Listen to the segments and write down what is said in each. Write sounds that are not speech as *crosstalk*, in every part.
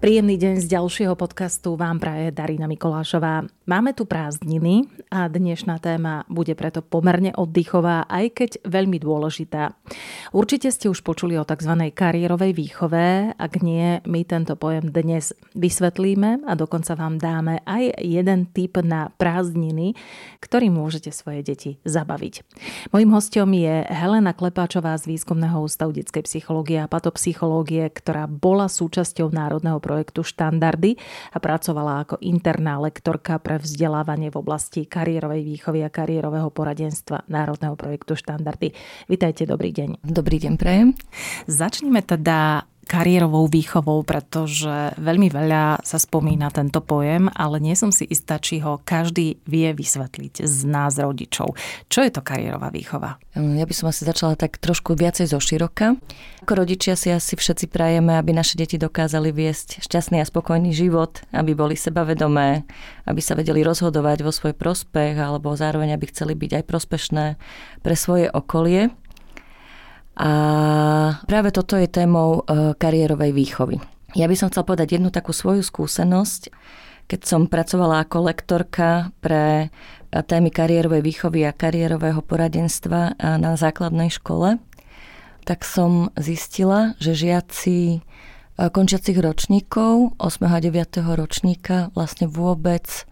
Príjemný deň z ďalšieho podcastu vám praje Darina Mikolášová. Máme tu prázdniny a dnešná téma bude preto pomerne oddychová, aj keď veľmi dôležitá. Určite ste už počuli o tzv. kariérovej výchove, ak nie, my tento pojem dnes vysvetlíme a dokonca vám dáme aj jeden tip na prázdniny, ktorý môžete svoje deti zabaviť. Mojím hostom je Helena Klepáčová z Výskumného ústavu detskej psychológie a patopsychológie, ktorá bola súčasťou Národného projektu Štandardy a pracovala ako interná lektorka pre vzdelávanie v oblasti kariérovej výchovy a kariérového poradenstva Národného projektu Štandardy. Vítajte, dobrý deň. Dobrý deň, prejem. Začneme teda kariérovou výchovou, pretože veľmi veľa sa spomína tento pojem, ale nie som si istá, či ho každý vie vysvetliť z nás rodičov. Čo je to kariérová výchova? Ja by som asi začala tak trošku viacej zo široka. Ako rodičia si asi všetci prajeme, aby naše deti dokázali viesť šťastný a spokojný život, aby boli sebavedomé, aby sa vedeli rozhodovať vo svoj prospech, alebo zároveň aby chceli byť aj prospešné pre svoje okolie. A práve toto je témou e, kariérovej výchovy. Ja by som chcel povedať jednu takú svoju skúsenosť, keď som pracovala ako lektorka pre e, témy kariérovej výchovy a kariérového poradenstva e, na základnej škole, tak som zistila, že žiaci končiacich ročníkov, 8. a 9. ročníka vlastne vôbec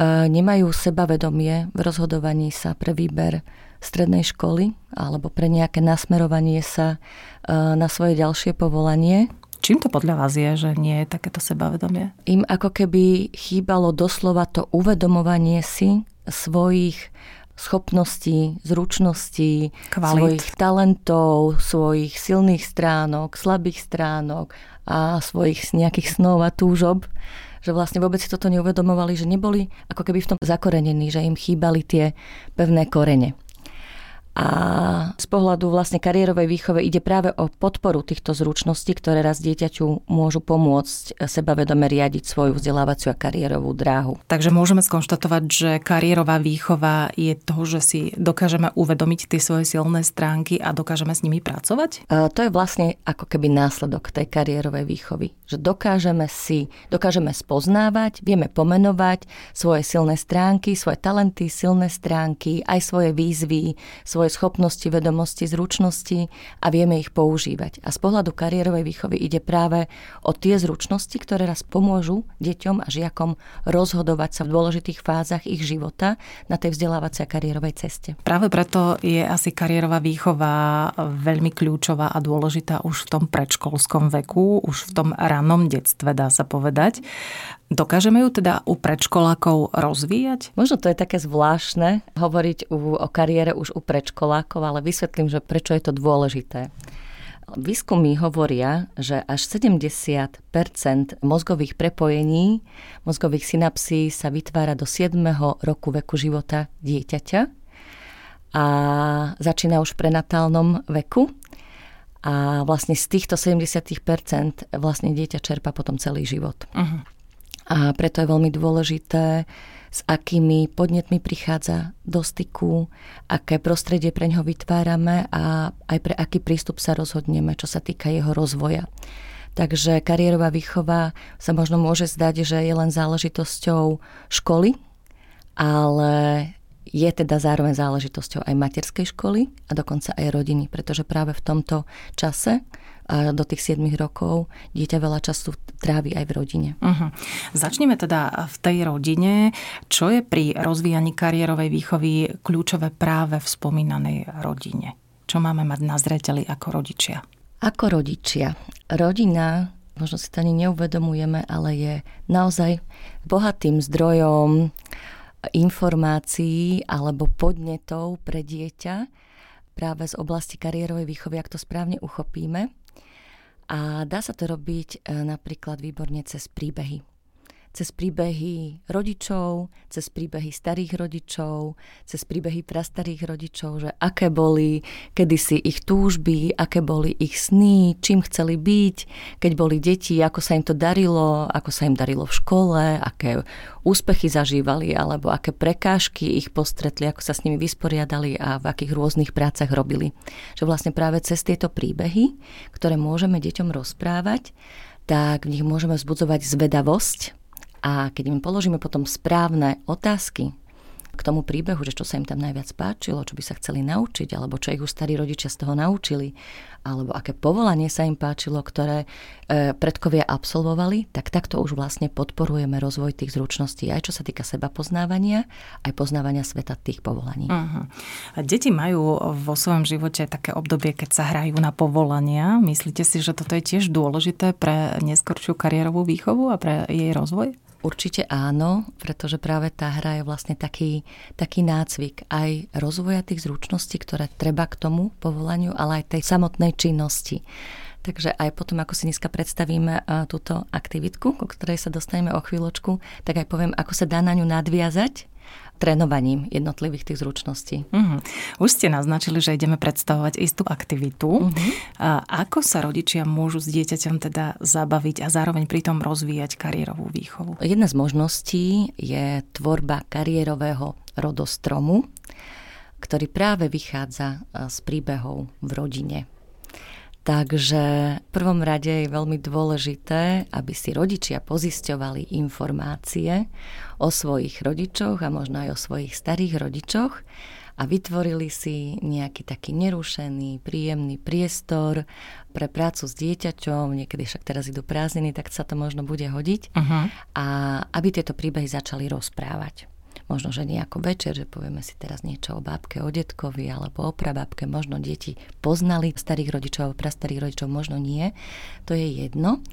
nemajú sebavedomie v rozhodovaní sa pre výber strednej školy alebo pre nejaké nasmerovanie sa e, na svoje ďalšie povolanie. Čím to podľa vás je, že nie je takéto sebavedomie? Im ako keby chýbalo doslova to uvedomovanie si svojich schopností, zručností, Kvalit. svojich talentov, svojich silných stránok, slabých stránok a svojich nejakých snov a túžob že vlastne vôbec si toto neuvedomovali, že neboli ako keby v tom zakorenení, že im chýbali tie pevné korene. A z pohľadu vlastne kariérovej výchove ide práve o podporu týchto zručností, ktoré raz dieťaťu môžu pomôcť sebavedome riadiť svoju vzdelávaciu a kariérovú dráhu. Takže môžeme skonštatovať, že kariérová výchova je to, že si dokážeme uvedomiť tie svoje silné stránky a dokážeme s nimi pracovať? A to je vlastne ako keby následok tej kariérovej výchovy. Že dokážeme si, dokážeme spoznávať, vieme pomenovať svoje silné stránky, svoje talenty, silné stránky, aj svoje výzvy, svoje svoje schopnosti, vedomosti, zručnosti a vieme ich používať. A z pohľadu kariérovej výchovy ide práve o tie zručnosti, ktoré raz pomôžu deťom a žiakom rozhodovať sa v dôležitých fázach ich života na tej vzdelávacej a kariérovej ceste. Práve preto je asi kariérová výchova veľmi kľúčová a dôležitá už v tom predškolskom veku, už v tom rannom detstve, dá sa povedať. Dokážeme ju teda u predškolákov rozvíjať? Možno to je také zvláštne hovoriť u, o kariére už u predškolákov, ale vysvetlím, že prečo je to dôležité. Výskumy hovoria, že až 70% mozgových prepojení, mozgových synapsí sa vytvára do 7. roku veku života dieťaťa a začína už v prenatálnom veku. A vlastne z týchto 70% vlastne dieťa čerpa potom celý život. Uh-huh. A preto je veľmi dôležité, s akými podnetmi prichádza do styku, aké prostredie pre ňoho vytvárame a aj pre aký prístup sa rozhodneme, čo sa týka jeho rozvoja. Takže kariérová výchova sa možno môže zdať, že je len záležitosťou školy, ale je teda zároveň záležitosťou aj materskej školy a dokonca aj rodiny, pretože práve v tomto čase a do tých 7 rokov dieťa veľa času trávi aj v rodine. Uh-huh. Začneme teda v tej rodine. Čo je pri rozvíjaní kariérovej výchovy kľúčové práve v spomínanej rodine? Čo máme mať na zreteli ako rodičia? Ako rodičia. Rodina, možno si to ani neuvedomujeme, ale je naozaj bohatým zdrojom informácií alebo podnetov pre dieťa práve z oblasti kariérovej výchovy, ak to správne uchopíme. A dá sa to robiť e, napríklad výborne cez príbehy. Cez príbehy rodičov, cez príbehy starých rodičov, cez príbehy prastarých rodičov, že aké boli kedysi ich túžby, aké boli ich sny, čím chceli byť, keď boli deti, ako sa im to darilo, ako sa im darilo v škole, aké úspechy zažívali alebo aké prekážky ich postretli, ako sa s nimi vysporiadali a v akých rôznych prácach robili. Že vlastne práve cez tieto príbehy, ktoré môžeme deťom rozprávať, tak v nich môžeme vzbudzovať zvedavosť a keď im položíme potom správne otázky, k tomu príbehu, že čo sa im tam najviac páčilo, čo by sa chceli naučiť, alebo čo ich už starí rodičia z toho naučili, alebo aké povolanie sa im páčilo, ktoré e, predkovia absolvovali, tak takto už vlastne podporujeme rozvoj tých zručností, aj čo sa týka seba poznávania, aj poznávania sveta tých povolaní. Uh-huh. Deti majú vo svojom živote také obdobie, keď sa hrajú na povolania. Myslíte si, že toto je tiež dôležité pre neskoršiu kariérovú výchovu a pre jej rozvoj? Určite áno, pretože práve tá hra je vlastne taký, taký nácvik aj rozvoja tých zručností, ktoré treba k tomu povolaniu, ale aj tej samotnej činnosti. Takže aj potom, ako si dneska predstavíme túto aktivitku, ku ktorej sa dostaneme o chvíľočku, tak aj poviem, ako sa dá na ňu nadviazať trénovaním jednotlivých tých zručností. Uh-huh. Už ste naznačili, že ideme predstavovať istú aktivitu. Uh-huh. A ako sa rodičia môžu s dieťaťom teda zabaviť a zároveň pritom rozvíjať kariérovú výchovu? Jedna z možností je tvorba kariérového rodostromu, ktorý práve vychádza z príbehov v rodine. Takže v prvom rade je veľmi dôležité, aby si rodičia pozisťovali informácie o svojich rodičoch a možno aj o svojich starých rodičoch a vytvorili si nejaký taký nerušený, príjemný priestor pre prácu s dieťaťom, niekedy však teraz idú prázdniny, tak sa to možno bude hodiť, uh-huh. a aby tieto príbehy začali rozprávať možno, že nejako večer, že povieme si teraz niečo o bábke, o detkovi alebo o prabábke, možno deti poznali starých rodičov alebo prastarých rodičov, možno nie, to je jedno.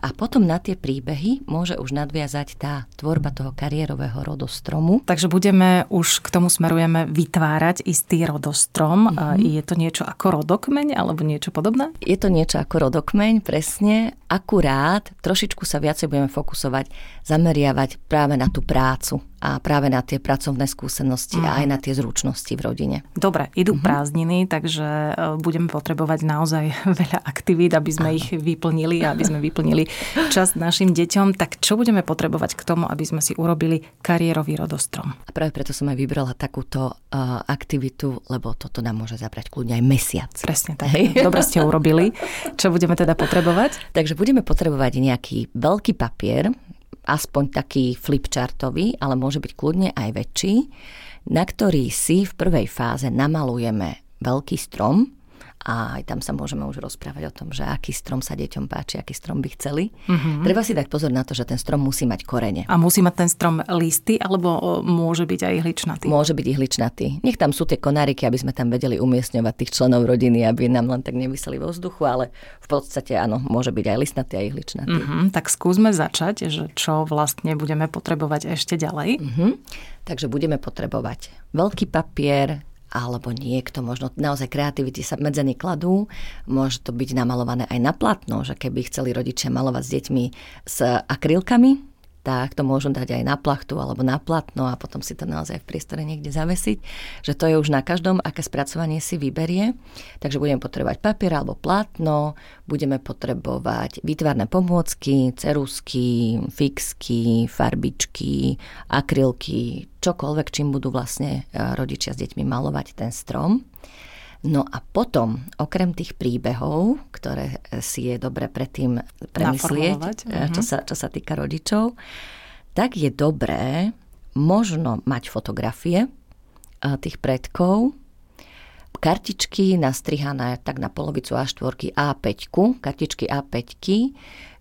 A potom na tie príbehy môže už nadviazať tá tvorba toho kariérového rodostromu. Takže budeme už k tomu smerujeme vytvárať istý rodostrom. Mm-hmm. Je to niečo ako rodokmeň alebo niečo podobné? Je to niečo ako rodokmeň, presne. Akurát trošičku sa viacej budeme fokusovať, zameriavať práve na tú prácu a práve na tie pracovné skúsenosti mm. a aj na tie zručnosti v rodine. Dobre, idú mm-hmm. prázdniny, takže e, budeme potrebovať naozaj *laughs* veľa aktivít, aby sme Áno. ich vyplnili a aby sme vyplnili čas našim deťom. Tak čo budeme potrebovať k tomu, aby sme si urobili kariérový rodostrom? A práve preto som aj vybrala takúto uh, aktivitu, lebo toto nám môže zabrať kľudne aj mesiac. Presne tak. Hej. *laughs* Dobre ste urobili. Čo budeme teda potrebovať? Takže budeme potrebovať nejaký veľký papier, aspoň taký flipchartový, ale môže byť kľudne aj väčší, na ktorý si v prvej fáze namalujeme veľký strom, a aj tam sa môžeme už rozprávať o tom, že aký strom sa deťom páči, aký strom by chceli. Mm-hmm. Treba si dať pozor na to, že ten strom musí mať korene. A musí mať ten strom listy, alebo môže byť aj ihličnatý? Môže byť ihličnatý. Nech tam sú tie konáriky, aby sme tam vedeli umiestňovať tých členov rodiny, aby nám len tak nevyseli vo vzduchu, ale v podstate áno, môže byť aj listnatý a ihličnatý. Mm-hmm. Tak skúsme začať, že čo vlastne budeme potrebovať ešte ďalej. Mm-hmm. Takže budeme potrebovať veľký papier, alebo niekto, možno naozaj kreativity sa medze nekladú, môže to byť namalované aj na platno, že keby chceli rodičia malovať s deťmi s akrylkami, tak to môžu dať aj na plachtu alebo na platno a potom si to naozaj v priestore niekde zavesiť, že to je už na každom, aké spracovanie si vyberie. Takže budeme potrebovať papier alebo plátno, budeme potrebovať výtvarné pomôcky, cerusky, fixky, farbičky, akrylky, čokoľvek, čím budú vlastne e, rodičia s deťmi malovať ten strom. No a potom, okrem tých príbehov, ktoré si je dobre predtým premyslieť, eh, čo mhm. sa, čo sa týka rodičov, tak je dobré možno mať fotografie eh, tých predkov, kartičky nastrihané tak na polovicu A4, A5, kartičky A5,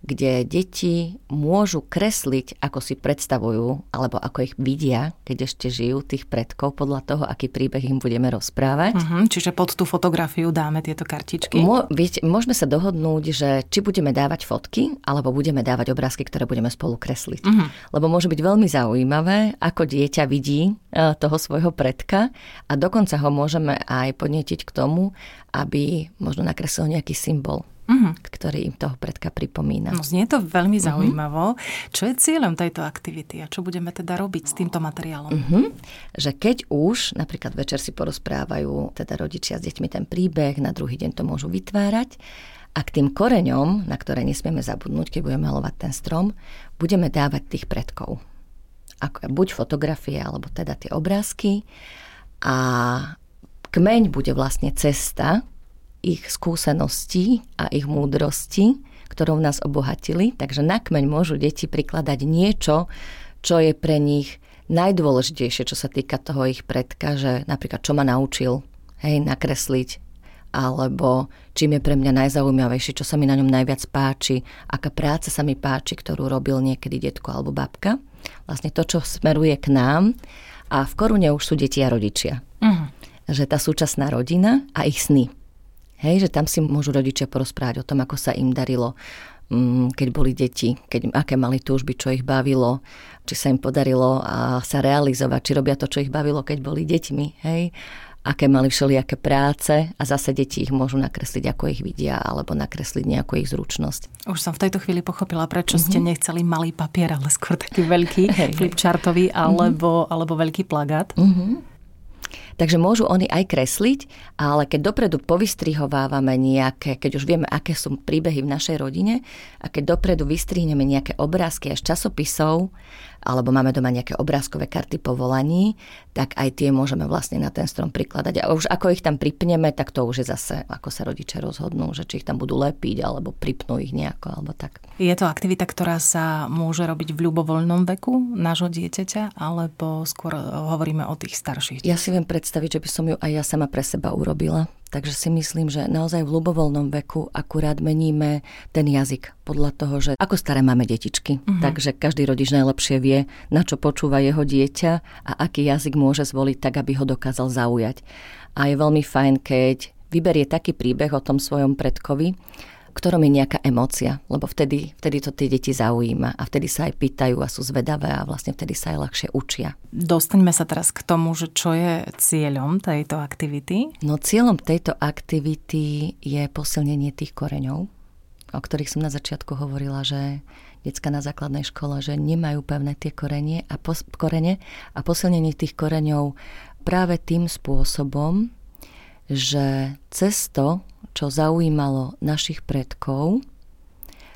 kde deti môžu kresliť, ako si predstavujú, alebo ako ich vidia, keď ešte žijú tých predkov, podľa toho, aký príbeh im budeme rozprávať. Uh-huh, čiže pod tú fotografiu dáme tieto kartičky? Mo, viete, môžeme sa dohodnúť, že či budeme dávať fotky, alebo budeme dávať obrázky, ktoré budeme spolu kresliť. Uh-huh. Lebo môže byť veľmi zaujímavé, ako dieťa vidí e, toho svojho predka a dokonca ho môžeme aj podnietiť k tomu, aby možno nakreslil nejaký symbol uh-huh. ktorý im toho predka pripomína. No, znie to veľmi mhm. zaujímavo. Uh-huh. Čo je cieľom tejto aktivity a čo budeme teda robiť s týmto materiálom? Uh-huh. Že keď už napríklad večer si porozprávajú teda rodičia s deťmi ten príbeh, na druhý deň to môžu vytvárať, a k tým koreňom, na ktoré nesmieme zabudnúť, keď budeme malovať ten strom, budeme dávať tých predkov. Ako, buď fotografie, alebo teda tie obrázky. A kmeň bude vlastne cesta ich skúseností a ich múdrosti, ktorou nás obohatili. Takže na kmeň môžu deti prikladať niečo, čo je pre nich najdôležitejšie, čo sa týka toho ich predka, že napríklad čo ma naučil, hej, nakresliť alebo čím je pre mňa najzaujímavejšie, čo sa mi na ňom najviac páči, aká práca sa mi páči, ktorú robil niekedy detko alebo babka. Vlastne to, čo smeruje k nám. A v korune už sú deti a rodičia. Uh-huh. Že tá súčasná rodina a ich sny. Hej, že tam si môžu rodičia porozprávať o tom, ako sa im darilo mm, keď boli deti, keď, aké mali túžby, čo ich bavilo, či sa im podarilo a sa realizovať, či robia to, čo ich bavilo, keď boli deťmi. Hej? aké mali všelijaké práce a zase deti ich môžu nakresliť, ako ich vidia, alebo nakresliť nejakú ich zručnosť. Už som v tejto chvíli pochopila, prečo mm-hmm. ste mhm. nechceli malý papier, ale skôr taký veľký flipchartový alebo, mm-hmm. alebo veľký plagát. Mm-hmm. Takže môžu oni aj kresliť, ale keď dopredu povystrihovávame nejaké, keď už vieme, aké sú príbehy v našej rodine a keď dopredu vystrihneme nejaké obrázky až časopisov, alebo máme doma nejaké obrázkové karty povolaní, tak aj tie môžeme vlastne na ten strom prikladať. A už ako ich tam pripneme, tak to už je zase, ako sa rodičia rozhodnú, že či ich tam budú lepiť, alebo pripnú ich nejako, alebo tak. Je to aktivita, ktorá sa môže robiť v ľubovoľnom veku nášho dieťaťa, alebo skôr hovoríme o tých starších? Ja si viem predstaviť, že by som ju aj ja sama pre seba urobila. Takže si myslím, že naozaj v ľubovoľnom veku akurát meníme ten jazyk podľa toho, že ako staré máme detičky. Uh-huh. Takže každý rodič najlepšie vie, na čo počúva jeho dieťa a aký jazyk môže zvoliť tak, aby ho dokázal zaujať. A je veľmi fajn, keď vyberie taký príbeh o tom svojom predkovi, ktorom je nejaká emócia, lebo vtedy, vtedy to tie deti zaujíma a vtedy sa aj pýtajú a sú zvedavé a vlastne vtedy sa aj ľahšie učia. Dostaňme sa teraz k tomu, že čo je cieľom tejto aktivity? No cieľom tejto aktivity je posilnenie tých koreňov, o ktorých som na začiatku hovorila, že decka na základnej škole, že nemajú pevné tie korenie a pos- korene a posilnenie tých koreňov práve tým spôsobom, že cesto čo zaujímalo našich predkov,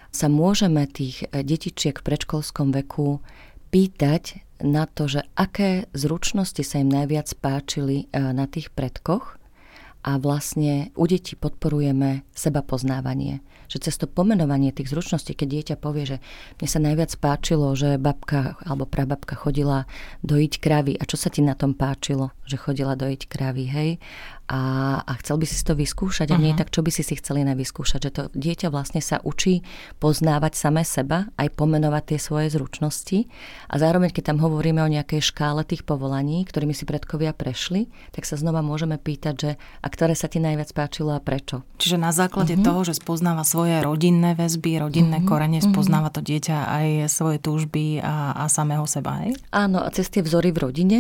sa môžeme tých eh, detičiek v predškolskom veku pýtať na to, že aké zručnosti sa im najviac páčili eh, na tých predkoch a vlastne u detí podporujeme seba poznávanie. Že cez to pomenovanie tých zručností, keď dieťa povie, že mne sa najviac páčilo, že babka alebo prababka chodila dojiť kravy a čo sa ti na tom páčilo, že chodila dojiť kravy, hej? A, a chcel by si to vyskúšať a uh-huh. nie tak, čo by si si chceli nevyskúšať. Že to dieťa vlastne sa učí poznávať samé seba, aj pomenovať tie svoje zručnosti a zároveň, keď tam hovoríme o nejakej škále tých povolaní, ktorými si predkovia prešli, tak sa znova môžeme pýtať, že a ktoré sa ti najviac páčilo a prečo. Čiže na základe uh-huh. toho, že spoznáva svoje rodinné väzby, rodinné uh-huh. korene, spoznáva to dieťa aj svoje túžby a, a samého seba, aj? Áno, a cez tie vzory v rodine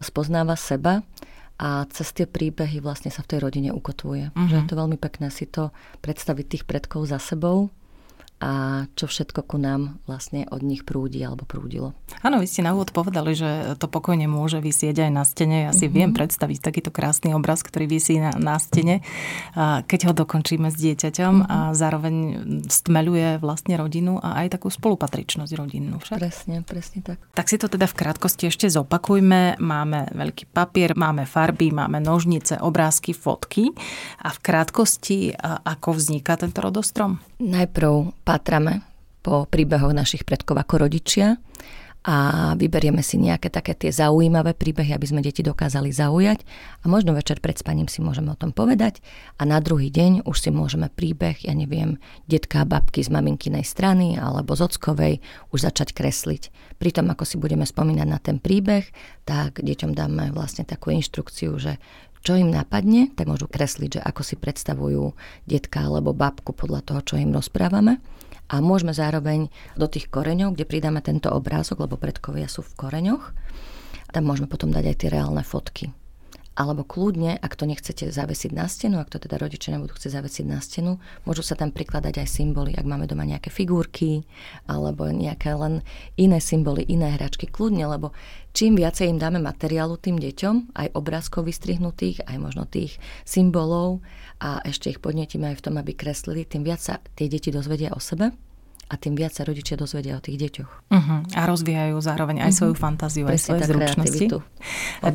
spoznáva seba a cez tie príbehy vlastne sa v tej rodine ukotvuje. Uh-huh. Že je to veľmi pekné si to predstaviť tých predkov za sebou a čo všetko ku nám vlastne od nich prúdi alebo prúdilo. Áno, vy ste na úvod povedali, že to pokojne môže vysieť aj na stene. Ja si mm-hmm. viem predstaviť takýto krásny obraz, ktorý vysí na, na stene, keď ho dokončíme s dieťaťom mm-hmm. a zároveň stmeluje vlastne rodinu a aj takú spolupatričnosť rodinnú. Však? Presne, presne tak. Tak si to teda v krátkosti ešte zopakujme. Máme veľký papier, máme farby, máme nožnice, obrázky, fotky a v krátkosti, ako vzniká tento rodostrom? Najprv pátrame po príbehoch našich predkov ako rodičia a vyberieme si nejaké také tie zaujímavé príbehy, aby sme deti dokázali zaujať a možno večer pred spaním si môžeme o tom povedať a na druhý deň už si môžeme príbeh, ja neviem, detka a babky z maminkinej strany alebo z ockovej už začať kresliť. Pri tom, ako si budeme spomínať na ten príbeh, tak deťom dáme vlastne takú inštrukciu, že čo im napadne, tak môžu kresliť, že ako si predstavujú detka alebo babku podľa toho, čo im rozprávame. A môžeme zároveň do tých koreňov, kde pridáme tento obrázok, lebo predkovia sú v koreňoch, tam môžeme potom dať aj tie reálne fotky. Alebo kľudne, ak to nechcete zavesiť na stenu, ak to teda rodičia nebudú chcieť zavesiť na stenu, môžu sa tam prikladať aj symboly, ak máme doma nejaké figurky alebo nejaké len iné symboly, iné hračky, kľudne, lebo čím viacej im dáme materiálu tým deťom, aj obrázkov vystrihnutých, aj možno tých symbolov a ešte ich podnetíme aj v tom, aby kreslili, tým viac sa tie deti dozvedia o sebe a tým viac sa rodičia dozvedia o tých deťoch. Uh-huh. A rozvíjajú zároveň aj uh-huh. svoju fantáziu, aj svoje zručnosti.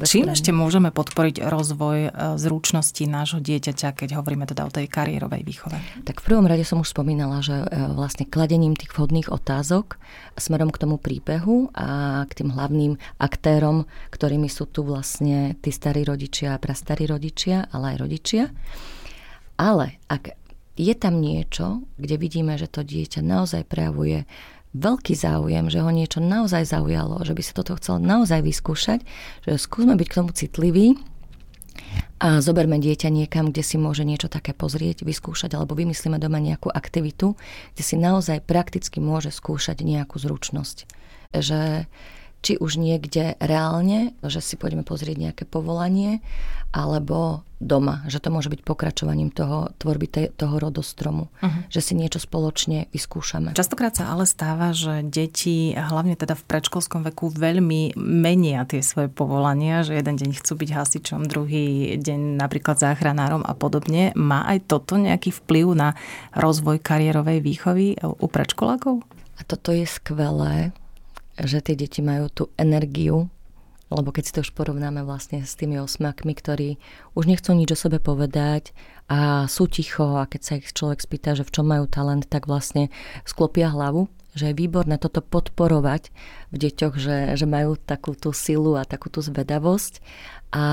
Čím strany. ešte môžeme podporiť rozvoj e, zručností nášho dieťaťa, keď hovoríme teda o tej kariérovej výchove? Tak v prvom rade som už spomínala, že e, vlastne kladením tých vhodných otázok smerom k tomu príbehu a k tým hlavným aktérom, ktorými sú tu vlastne tí starí rodičia prastarí rodičia, ale aj rodičia. Ale ak je tam niečo, kde vidíme, že to dieťa naozaj prejavuje veľký záujem, že ho niečo naozaj zaujalo, že by sa toto chcel naozaj vyskúšať, že skúsme byť k tomu citliví a zoberme dieťa niekam, kde si môže niečo také pozrieť, vyskúšať, alebo vymyslíme doma nejakú aktivitu, kde si naozaj prakticky môže skúšať nejakú zručnosť. Že či už niekde reálne, že si poďme pozrieť nejaké povolanie, alebo doma, že to môže byť pokračovaním toho tvorby te, toho rodostromu, uh-huh. že si niečo spoločne vyskúšame. Častokrát sa ale stáva, že deti, hlavne teda v predškolskom veku, veľmi menia tie svoje povolania, že jeden deň chcú byť hasičom, druhý deň napríklad záchranárom a podobne. Má aj toto nejaký vplyv na rozvoj kariérovej výchovy u predškolákov? A toto je skvelé, že tie deti majú tú energiu, lebo keď si to už porovnáme vlastne s tými osmakmi, ktorí už nechcú nič o sebe povedať a sú ticho a keď sa ich človek spýta, že v čom majú talent, tak vlastne sklopia hlavu, že je výborné toto podporovať v deťoch, že, že majú takú tú silu a takú tú zvedavosť. A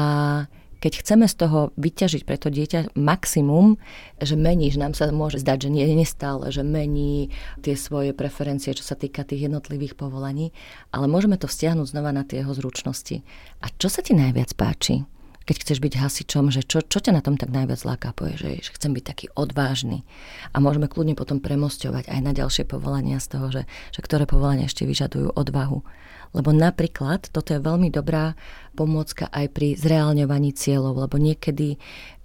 keď chceme z toho vyťažiť pre to dieťa maximum, že mení, že nám sa môže zdať, že nie nestále, že mení tie svoje preferencie, čo sa týka tých jednotlivých povolaní, ale môžeme to vzťahnuť znova na tie jeho zručnosti. A čo sa ti najviac páči? keď chceš byť hasičom, že čo, čo ťa na tom tak najviac láka, povie, že, že chcem byť taký odvážny. A môžeme kľudne potom premosťovať aj na ďalšie povolania z toho, že, že ktoré povolania ešte vyžadujú odvahu. Lebo napríklad toto je veľmi dobrá pomôcka aj pri zreálňovaní cieľov, lebo niekedy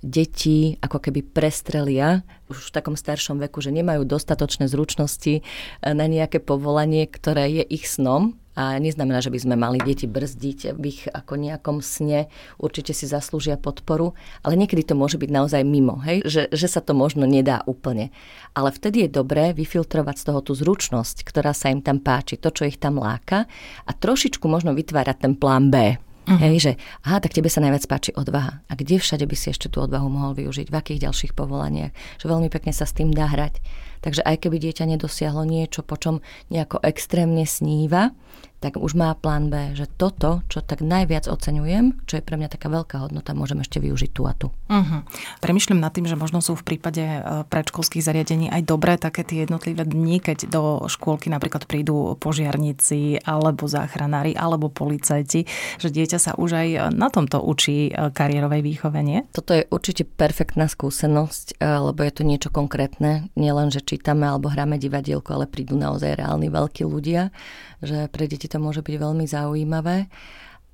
deti ako keby prestrelia už v takom staršom veku, že nemajú dostatočné zručnosti na nejaké povolanie, ktoré je ich snom a neznamená, že by sme mali deti brzdiť v ich ako nejakom sne. Určite si zaslúžia podporu, ale niekedy to môže byť naozaj mimo, hej? Že, že sa to možno nedá úplne. Ale vtedy je dobré vyfiltrovať z toho tú zručnosť, ktorá sa im tam páči, to, čo ich tam láka a trošičku možno vytvárať ten plán B. Uh-huh. Hej, že aha, tak tebe sa najviac páči odvaha. A kde všade by si ešte tú odvahu mohol využiť? V akých ďalších povolaniach? Že veľmi pekne sa s tým dá hrať. Takže aj keby dieťa nedosiahlo niečo, po čom nejako extrémne sníva, tak už má plán B, že toto, čo tak najviac oceňujem, čo je pre mňa taká veľká hodnota, môžem ešte využiť tu a tu. Uh-huh. Premýšľam nad tým, že možno sú v prípade e, predškolských zariadení aj dobré také tie jednotlivé dni, keď do škôlky napríklad prídu požiarníci alebo záchranári alebo policajti, že dieťa sa už aj na tomto učí e, kariérovej výchove, nie? Toto je určite perfektná skúsenosť, e, lebo je to niečo konkrétne. Nielen, že čítame alebo hráme divadielko, ale prídu naozaj reálni veľkí ľudia že pre deti to môže byť veľmi zaujímavé.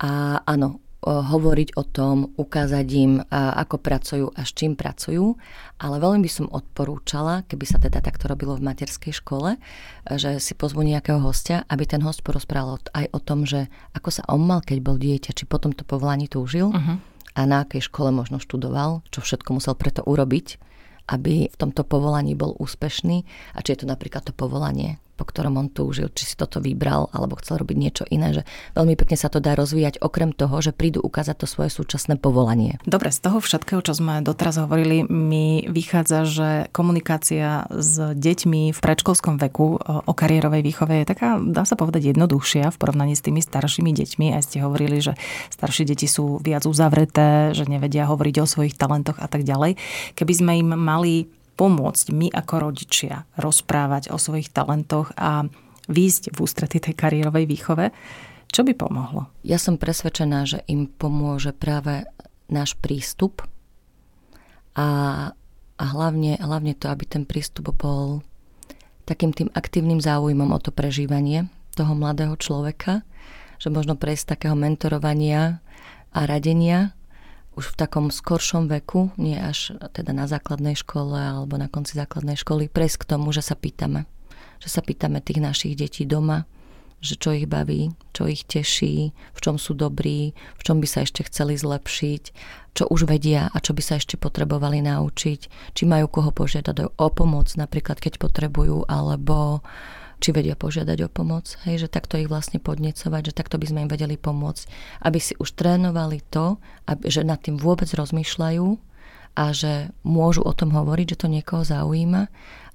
A áno, hovoriť o tom, ukázať im, ako pracujú a s čím pracujú, ale veľmi by som odporúčala, keby sa teda takto robilo v materskej škole, že si pozvu nejakého hostia, aby ten host porozprával aj o tom, že ako sa on mal, keď bol dieťa, či potom to povolanie túžil uh-huh. a na akej škole možno študoval, čo všetko musel preto urobiť, aby v tomto povolaní bol úspešný a či je to napríklad to povolanie, po ktorom on túžil, či si toto vybral alebo chcel robiť niečo iné, že veľmi pekne sa to dá rozvíjať okrem toho, že prídu ukázať to svoje súčasné povolanie. Dobre, z toho všetkého, čo sme doteraz hovorili, mi vychádza, že komunikácia s deťmi v predškolskom veku o kariérovej výchove je taká, dá sa povedať, jednoduchšia v porovnaní s tými staršími deťmi. Aj ste hovorili, že staršie deti sú viac uzavreté, že nevedia hovoriť o svojich talentoch a tak ďalej. Keby sme im mali pomôcť my ako rodičia rozprávať o svojich talentoch a výjsť v ústrety tej kariérovej výchove, čo by pomohlo? Ja som presvedčená, že im pomôže práve náš prístup a, a hlavne, hlavne to, aby ten prístup bol takým tým aktívnym záujmom o to prežívanie toho mladého človeka, že možno prejsť takého mentorovania a radenia už v takom skoršom veku, nie až teda na základnej škole alebo na konci základnej školy, prejsť k tomu, že sa pýtame. Že sa pýtame tých našich detí doma, že čo ich baví, čo ich teší, v čom sú dobrí, v čom by sa ešte chceli zlepšiť, čo už vedia a čo by sa ešte potrebovali naučiť, či majú koho požiadať o pomoc, napríklad keď potrebujú, alebo či vedia požiadať o pomoc, hej, že takto ich vlastne podnecovať, že takto by sme im vedeli pomôcť, aby si už trénovali to, aby, že nad tým vôbec rozmýšľajú a že môžu o tom hovoriť, že to niekoho zaujíma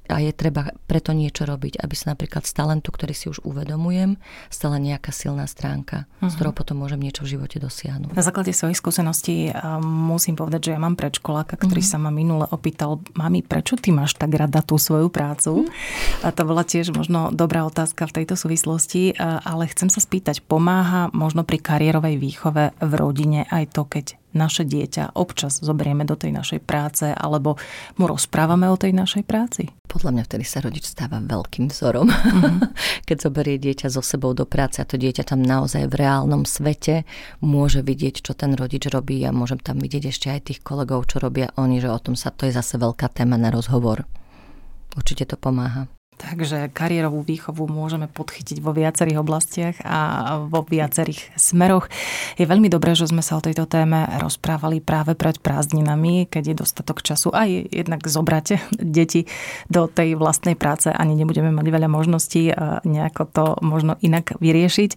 a je treba preto niečo robiť, aby sa napríklad z talentu, ktorý si už uvedomujem, stala nejaká silná stránka, uh-huh. s mhm. ktorou potom môžem niečo v živote dosiahnuť. Na základe svojich skúseností musím povedať, že ja mám predškoláka, ktorý uh-huh. sa ma minule opýtal, mami, prečo ty máš tak rada tú svoju prácu? Uh-huh. A to bola tiež možno dobrá otázka v tejto súvislosti, ale chcem sa spýtať, pomáha možno pri kariérovej výchove v rodine aj to, keď naše dieťa občas zoberieme do tej našej práce alebo mu rozprávame o tej našej práci? Podľa mňa vtedy sa rodič stáva veľkým vzorom. Mm-hmm. *laughs* Keď zoberie dieťa so sebou do práce a to dieťa tam naozaj v reálnom svete môže vidieť, čo ten rodič robí a môžem tam vidieť ešte aj tých kolegov, čo robia oni, že o tom sa to je zase veľká téma na rozhovor. Určite to pomáha. Takže kariérovú výchovu môžeme podchytiť vo viacerých oblastiach a vo viacerých smeroch. Je veľmi dobré, že sme sa o tejto téme rozprávali práve pred prázdninami, keď je dostatok času aj jednak zobrate *laughs* deti do tej vlastnej práce. Ani nebudeme mať veľa možností nejako to možno inak vyriešiť.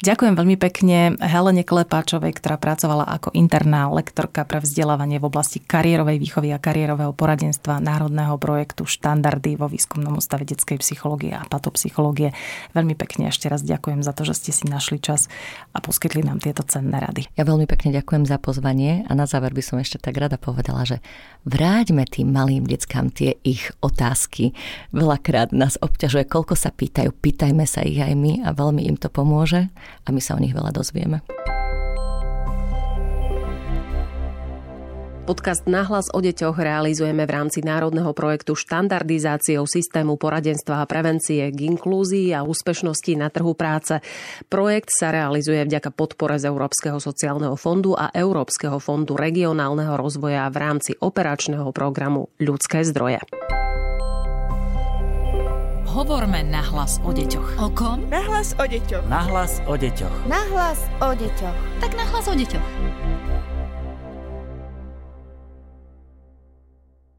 Ďakujem veľmi pekne Helene Klepáčovej, ktorá pracovala ako interná lektorka pre vzdelávanie v oblasti kariérovej výchovy a kariérového poradenstva Národného projektu Štandardy vo výskumnom ústave detskej psychológie a patopsychológie. Veľmi pekne ešte raz ďakujem za to, že ste si našli čas a poskytli nám tieto cenné rady. Ja veľmi pekne ďakujem za pozvanie a na záver by som ešte tak rada povedala, že vráťme tým malým deckám tie ich otázky. Veľakrát nás obťažuje, koľko sa pýtajú, pýtajme sa ich aj my a veľmi im to pomôže a my sa o nich veľa dozvieme. Podcast Nahlas o deťoch realizujeme v rámci národného projektu štandardizáciou systému poradenstva a prevencie k inklúzii a úspešnosti na trhu práce. Projekt sa realizuje vďaka podpore z Európskeho sociálneho fondu a Európskeho fondu regionálneho rozvoja v rámci operačného programu Ľudské zdroje. Hovorme nahlas o deťoch. O kom? Nahlas o deťoch. Nahlas o deťoch. Nahlas o deťoch. Tak nahlas o deťoch.